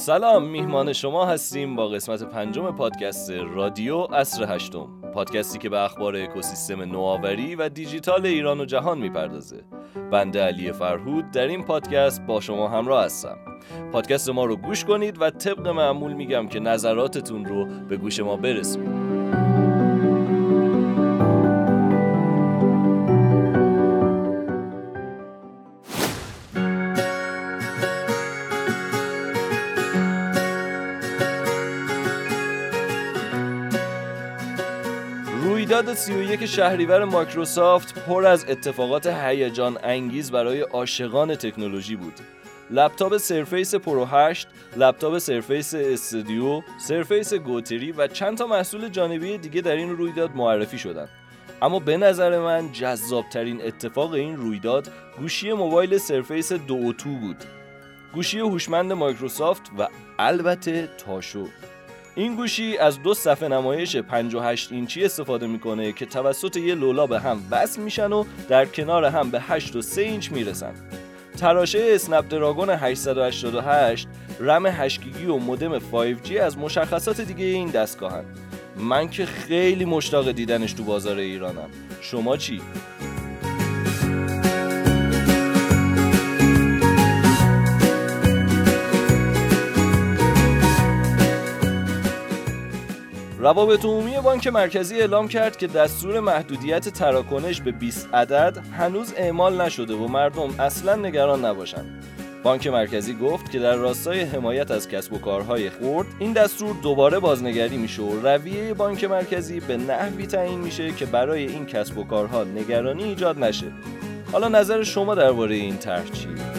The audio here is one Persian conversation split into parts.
سلام میهمان شما هستیم با قسمت پنجم پادکست رادیو اصر هشتم. پادکستی که به اخبار اکوسیستم نوآوری و دیجیتال ایران و جهان می‌پردازه. بنده علی فرهود در این پادکست با شما همراه هستم. پادکست ما رو گوش کنید و طبق معمول میگم که نظراتتون رو به گوش ما برسونید. رویداد 31 شهریور مایکروسافت پر از اتفاقات هیجان انگیز برای عاشقان تکنولوژی بود. لپتاپ Surface Pro 8، لپتاپ Surface Studio، Surface Go 3 و چند تا محصول جانبی دیگه در این رویداد معرفی شدند. اما به نظر من جذابترین اتفاق این رویداد گوشی موبایل Surface Duo بود. گوشی هوشمند مایکروسافت و البته تاشو این گوشی از دو صفحه نمایش 58 اینچی استفاده می‌کنه که توسط یه لولا به هم وصل میشن و در کنار هم به 8 و 3 اینچ می‌رسن. تراشه اسنپ دراگون 888 رم 8 گیگی و مودم 5G از مشخصات دیگه این دستگاهن. من که خیلی مشتاق دیدنش تو بازار ایرانم. شما چی؟ روابط عمومی بانک مرکزی اعلام کرد که دستور محدودیت تراکنش به 20 عدد هنوز اعمال نشده و مردم اصلا نگران نباشند. بانک مرکزی گفت که در راستای حمایت از کسب و کارهای خرد این دستور دوباره بازنگری میشه و رویه بانک مرکزی به نحوی تعیین میشه که برای این کسب و کارها نگرانی ایجاد نشه. حالا نظر شما درباره این طرح چیه؟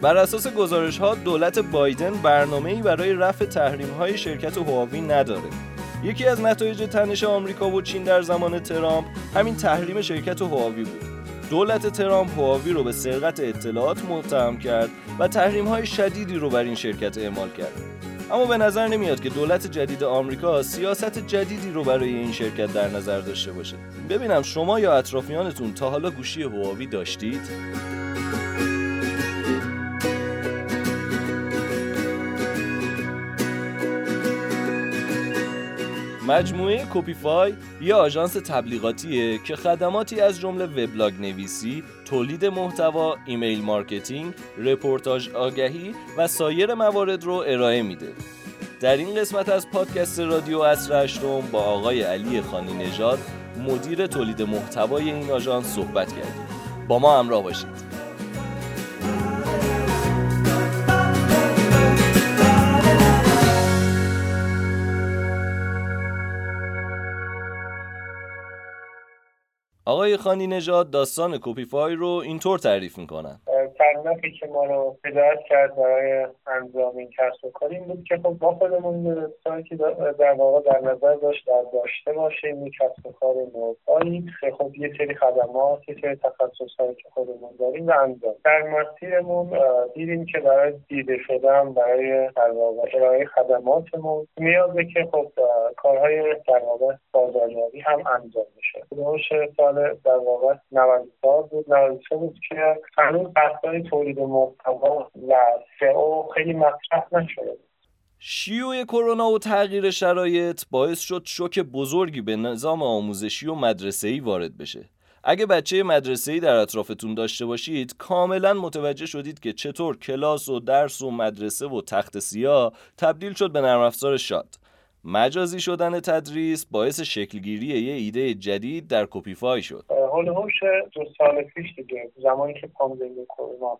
بر اساس گزارش ها دولت بایدن برنامه ای برای رفع تحریم های شرکت هواوی نداره. یکی از نتایج تنش آمریکا و چین در زمان ترامپ همین تحریم شرکت هواوی بود. دولت ترامپ هواوی رو به سرقت اطلاعات متهم کرد و تحریم های شدیدی رو بر این شرکت اعمال کرد. اما به نظر نمیاد که دولت جدید آمریکا سیاست جدیدی رو برای این شرکت در نظر داشته باشه. ببینم شما یا اطرافیانتون تا حالا گوشی هواوی داشتید؟ مجموعه کپی‌فای یه آژانس تبلیغاتیه که خدماتی از جمله وبلاگ نویسی، تولید محتوا، email marketing، رپورتاج آگهی و سایر موارد رو ارائه میده. در این قسمت از پادکست رادیو عصر هشتم با آقای علی خانی نژاد مدیر تولید محتوای این آژانس صحبت کردیم. با ما همراه باشید. آقای خانی نژاد داستان کوپیفای رو اینطور تعریف می‌کنن. صنعتی که ما رو هدایت کرد برای انجام این کسب و کار این بود که خب ما خودمون سایتی در واقع در نظر داشت در داشته باشیم این کسب و کار نوپایی که خب یه سری خدمات یه سری تخصص هایی که خودمون داریم و انجام. در مسیرمون دیدیم که برای دیده شدن برای در واقع ارائه خدماتمون نیازه که خب کارهای در واقع بازاریابی هم انجام میشه سال در واقع 94 بود 93 بود که هنوز بحث‌های تولید محتوا و سئو خیلی مطرح نشده شیوع کرونا و تغییر شرایط باعث شد شوک بزرگی به نظام آموزشی و مدرسه‌ای وارد بشه. اگه بچه مدرسه‌ای در اطرافتون داشته باشید کاملا متوجه شدید که چطور کلاس و درس و مدرسه و تخت سیاه تبدیل شد به نرم افزار شاد. مجازی شدن تدریس باعث شکلگیری یه ایده جدید در کوپیفای شد. هوش دو سال پیش دیگه زمانی که پاندمی کرونا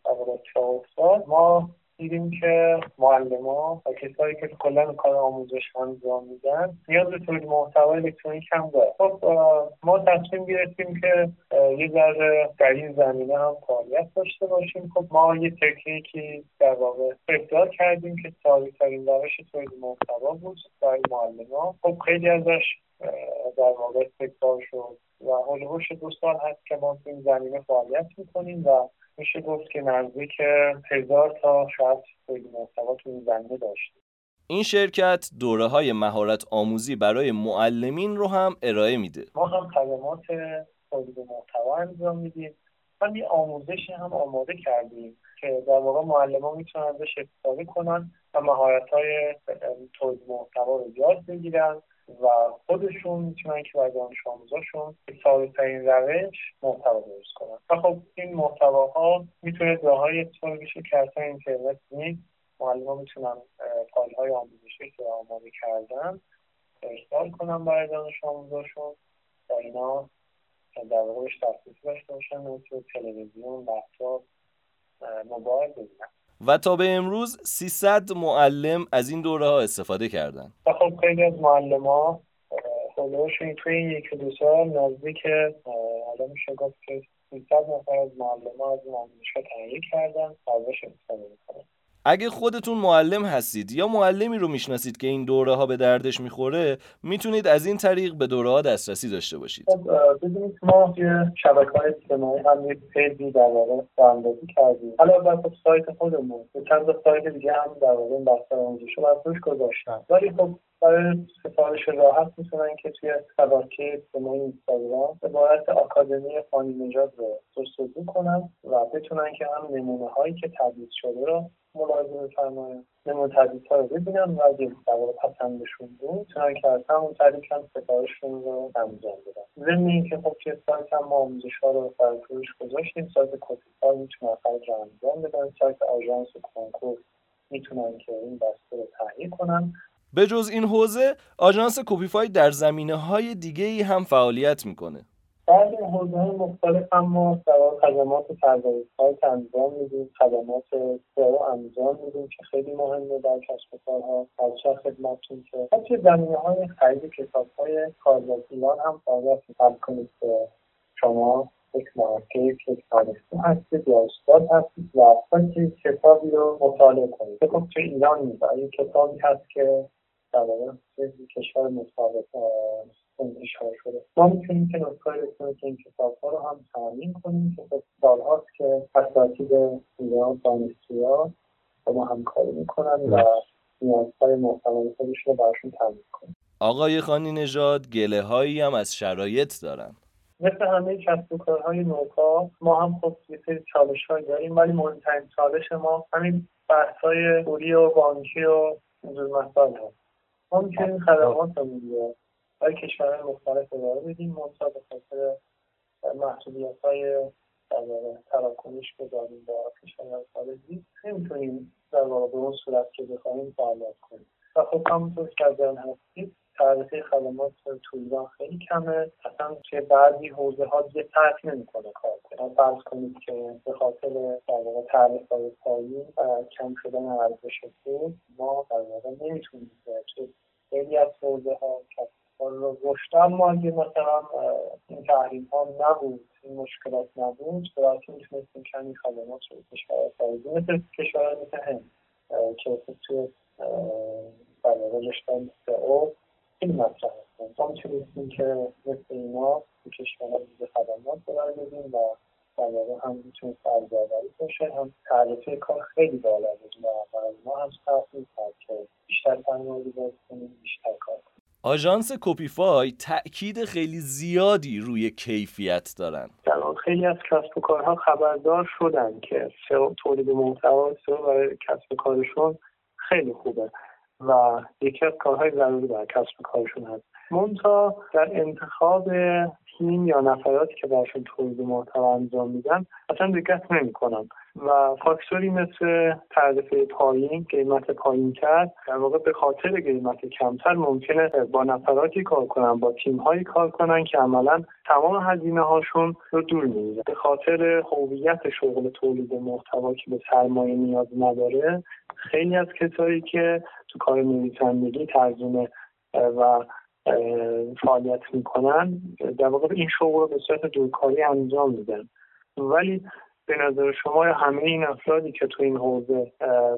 افتاد ما دیدیم که معلما و کسایی که کلا کار آموزش انجام میدن نیاز به تولید محتوای الکترونیک هم داره خب ما تصمیم گرفتیم که یه ذره در این زمینه هم فعالیت داشته باشیم. خب ما یه تکنیکی در واقع ابداع کردیم که ساده ترین روش تولید محتوا بود برای معلما خب خیلی ازش در واقع تکرار شد و هلوهوش دو سال هست که ما تو این زمینه فعالیت می‌کنیم و میشه گفت که نزدیک هزار تا شاید محتوا تو این زمینه داشتیم این شرکت دوره های مهارت آموزی برای معلمین رو هم ارائه میده. ما هم خدمات تولید محتوا انجام میدیم. و یه آموزشی هم آماده کردیم که در واقع معلمان می‌تونن ازش استفاده کنن و مهارت های تولید محتوا رو یاد بگیرن. و خودشون می‌تونن که برای دانش آموزاشون به ساده ترین روش محتوا درست کنن. و خب این محتواها می‌تونه جاهای استفاده بشه که اصلا اینترنت نیست. معلمان می‌تونن فایل های آموزشی که آماده کردن ارسال کنن برای دانش آموزاشون. و اینا در واقع بهش دسترسی داشته باشن تلویزیون لپتاپ موبایل ببینن. و تا به امروز 300 معلم از این دوره ها استفاده کردن خب خیلی از معلم ها توی یک دو سال نزدیک حالا میشه گفت که 300 نفر از معلم ها از این آموزشگاه تهیه کردن ازش استفاده می‌کنن. اگه خودتون معلم هستید یا معلمی رو می‌شناسید که این دوره ها به دردش می‌خوره می‌تونید از این طریق به دوره ها دسترسی داشته باشید. خب ببینید ما یه شبکه های اجتماعی هم یه پیجی در واقع راهاندازی کردیم. حالا بعد خب سایت خودمون چند تا سایت دیگه هم در واقع این بحث آموزش رو گذاشتن. ولی خب برای سفارش راحت می‌تونن که توی شبکه اجتماعی اینستاگرام عبارت آکادمی خانی نژاد رو جستجو کنن و بتونن که هم نمونه هایی که تدریس شده رو ملاحظه بفرمایید نمونه تدریس ها رو ببینن و اگه در پسندشون بود می‌تونن که از همون طریق هم سفارششون رو انجام بدن ضمن اینکه خب توی سایت هم ما آموزش ها رو برای فروش گذاشتیم سایت کوتیفای می‌تونن خرج رو انجام بدن. سایت آژانس کنکور می‌تونن که این بسته رو تهیه کنن. به جز این حوزه آژانس کوپیفای در زمینه های دیگه ای هم فعالیت می‌کنه. بعد این حوزه های مختلف هم ما خدمات طراحی سایت انجام میدیم خدمات سئو انجام میدیم که خیلی مهمه در و کارها از چه خدمتتون که حتی زمینه های خرید کتاب های کارگردان هم فعالیت کنید که شما یک مارکه یک دانشجو هستید یا استاد هستید و که کتابی رو مطالعه کنید. خب تو ایران نیست کتابی هست که واقع کشور مطابق انتشار شده. ما می‌تونیم که نسخه الکترونیک این کتاب ها رو هم تامین کنیم که خب سالهاست که اساتید ایران دانشجوها با ما همکاری می‌کنن و نیازهای محتوای خودش رو براشون تامین کنیم. آقای خانی نژاد گله هایی هم از شرایط دارن. مثل همه کسب و کارهای نوکا ما هم خب یه سری چالش های داریم ولی مهمترین چالش ما همین بحث های پولی و بانکی و اینجور مسائل هست. ما می‌تونیم خدمات رو برای کشورهای مختلف ارائه بدیم. منتها به خاطر محدودیت های تراکنش که داریم با کشورهای خارجی. نمی‌تونیم در واقع به اون صورت که بخواهیم فعالیت کنیم. و خب همونطور که در هستید تعرفه خدمات تو ایران خیلی کمه. اصلا توی بعضی حوزه ها دیگه ترک نمی‌کنه کار کنه. فرض کنید که به خاطر در واقع تعرفه های پایین کم شدن ارزش پول ما در واقع نمی‌تونیم توی خیلی از حوزه ها رشد اما اگه مثلا این تحریم ها نبود این مشکلات نبود برای می‌تونستیم کمی خدمات رو کشور خارجی مثل کشور مثل هند که توی برای رشته او خیلی مطرح هستن ما می‌تونستیم که مثل اینا تو کشورها دیگه خدمات برای بدیم و در واقع هم می‌تونست ارزیابری باشه هم تعرفه کار خیلی بالا بود و برای ما هم سخت می‌کرد که بیشتر سرمایه‌گذاری کنیم بیشتر کار کنیم. آژانس کوپیفای تاکید خیلی زیادی روی کیفیت دارن. خیلی از کسب و کارها خبردار شدن که تولید محتوا برای کسب و کارشون خیلی خوبه. و یکی از کارهای ضروری برای کسب کارشون هست. مونتا در انتخاب تیم یا نفراتی که برشون تولید محتوا انجام میدن اصلا دقت نمی‌کنن و فاکتوری مثل تعرفه پایین قیمت پایین کرد در واقع به خاطر قیمت کمتر ممکنه با نفراتی کار کنن با تیم هایی کار کنن که عملا تمام هزینه هاشون رو دور میریزن. به خاطر هویت شغل تولید محتوا که به سرمایه نیاز نداره خیلی از کسایی که تو کار نویسندگی ترجمه و فعالیت می‌کنن در واقع این شغل رو به صورت دورکاری انجام میدن. ولی به نظر شما یا همه این افرادی که تو این حوزه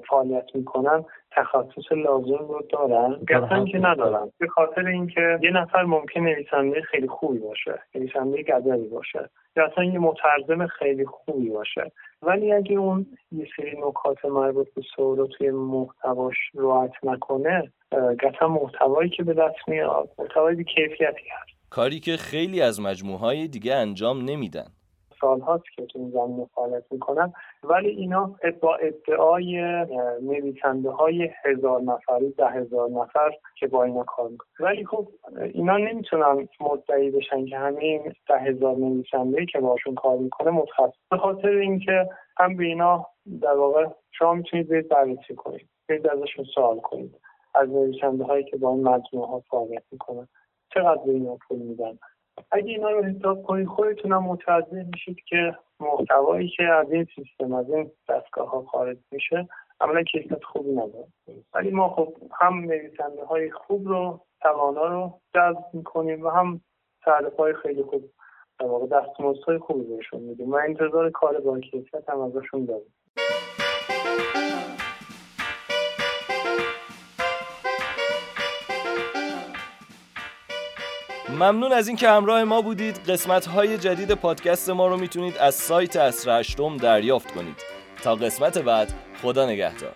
فعالیت می‌کنن تخصص لازم رو دارن؟ قطعا که ندارن. به خاطر اینکه یه نفر ممکن نویسنده خیلی خوبی باشه نویسنده گذری باشه یا اصلا یه مترجم خیلی خوبی باشه. ولی اگه اون یه سری نکات مربوط به سوال توی محتواش رعایت نکنه قطعا محتوایی که به دست میاد محتوای بی کیفیتی هست. کاری که خیلی از مجموعه های دیگه انجام نمیدن. سالهاست که تو این زمینه فعالیت می‌کنن ولی اینا با ادعای نویسنده های هزار نفری ده هزار نفر که با اینا کار می‌کنن. ولی خب اینا نمی‌تونن مدعی بشن که همه این ده هزار نویسنده که باشون کار می‌کنه متخصص. به خاطر اینکه هم به اینا در واقع شما می‌تونید برید بررسی کنید. برید ازشون سوال کنید. از نویسنده هایی که با این مجموعه ها فعالیت می‌کنن. چقدر به اینا پول میدن؟ اگه اینا رو حساب کنید خودتونم متوجه میشید که محتوایی که از این سیستم از این دستگاه ها خارج میشه عملا کیفیت خوبی نداره. ولی ما خب هم نویسنده های خوب رو توانا رو جذب می‌کنیم و هم تعریف های خیلی خوب در واقع های خوبی بهشون میدیم. و انتظار کار با کیفیت هم ازشون داریم. ممنون از اینکه همراه ما بودید. قسمت های جدید پادکست ما رو می‌تونید از سایت اصر هشتم دریافت کنید. تا قسمت بعد خدا نگهدار.